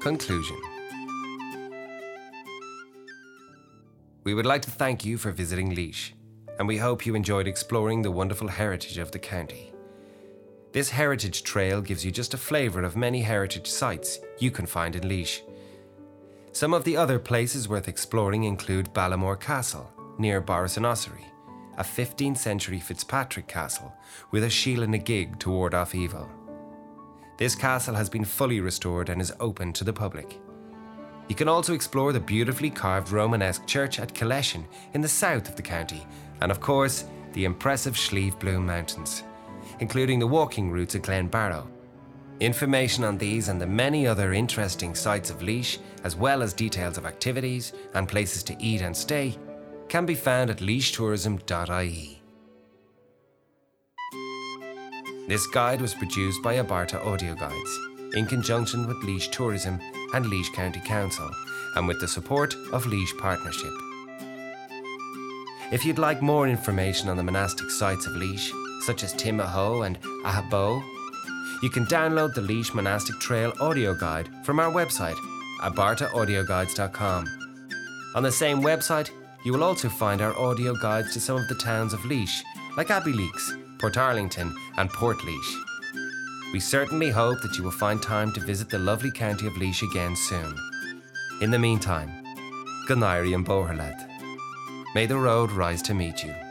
Conclusion We would like to thank you for visiting Laois, and we hope you enjoyed exploring the wonderful heritage of the county. This heritage trail gives you just a flavour of many heritage sites you can find in Laois. Some of the other places worth exploring include Ballaghmore Castle, near Borris-in-Ossory, a 15th century Fitzpatrick castle with a Sheila na gig to ward off evil. This castle has been fully restored and is open to the public. You can also explore the beautifully carved Romanesque church at Killeshin in the south of the county, and of course, the impressive Slieve Bloom Mountains, including the walking routes at Glenbarrow. Information on these and the many other interesting sites of Laois, as well as details of activities and places to eat and stay, can be found at laoistourism.ie. This guide was produced by Abarta Audio Guides in conjunction with Laois Tourism and Laois County Council, and with the support of Laois Partnership. If you'd like more information on the monastic sites of Laois, such as Timahoe and Aghaboe, you can download the Laois Monastic Trail audio guide from our website, abartaaudioguides.com. On the same website, you will also find our audio guides to some of the towns of Laois, like Abbeyleix, Portarlington, and Portlaoise. We certainly hope that you will find time to visit the lovely county of Laois again soon. In the meantime, go n-éirí an bóthar leat. May the road rise to meet you.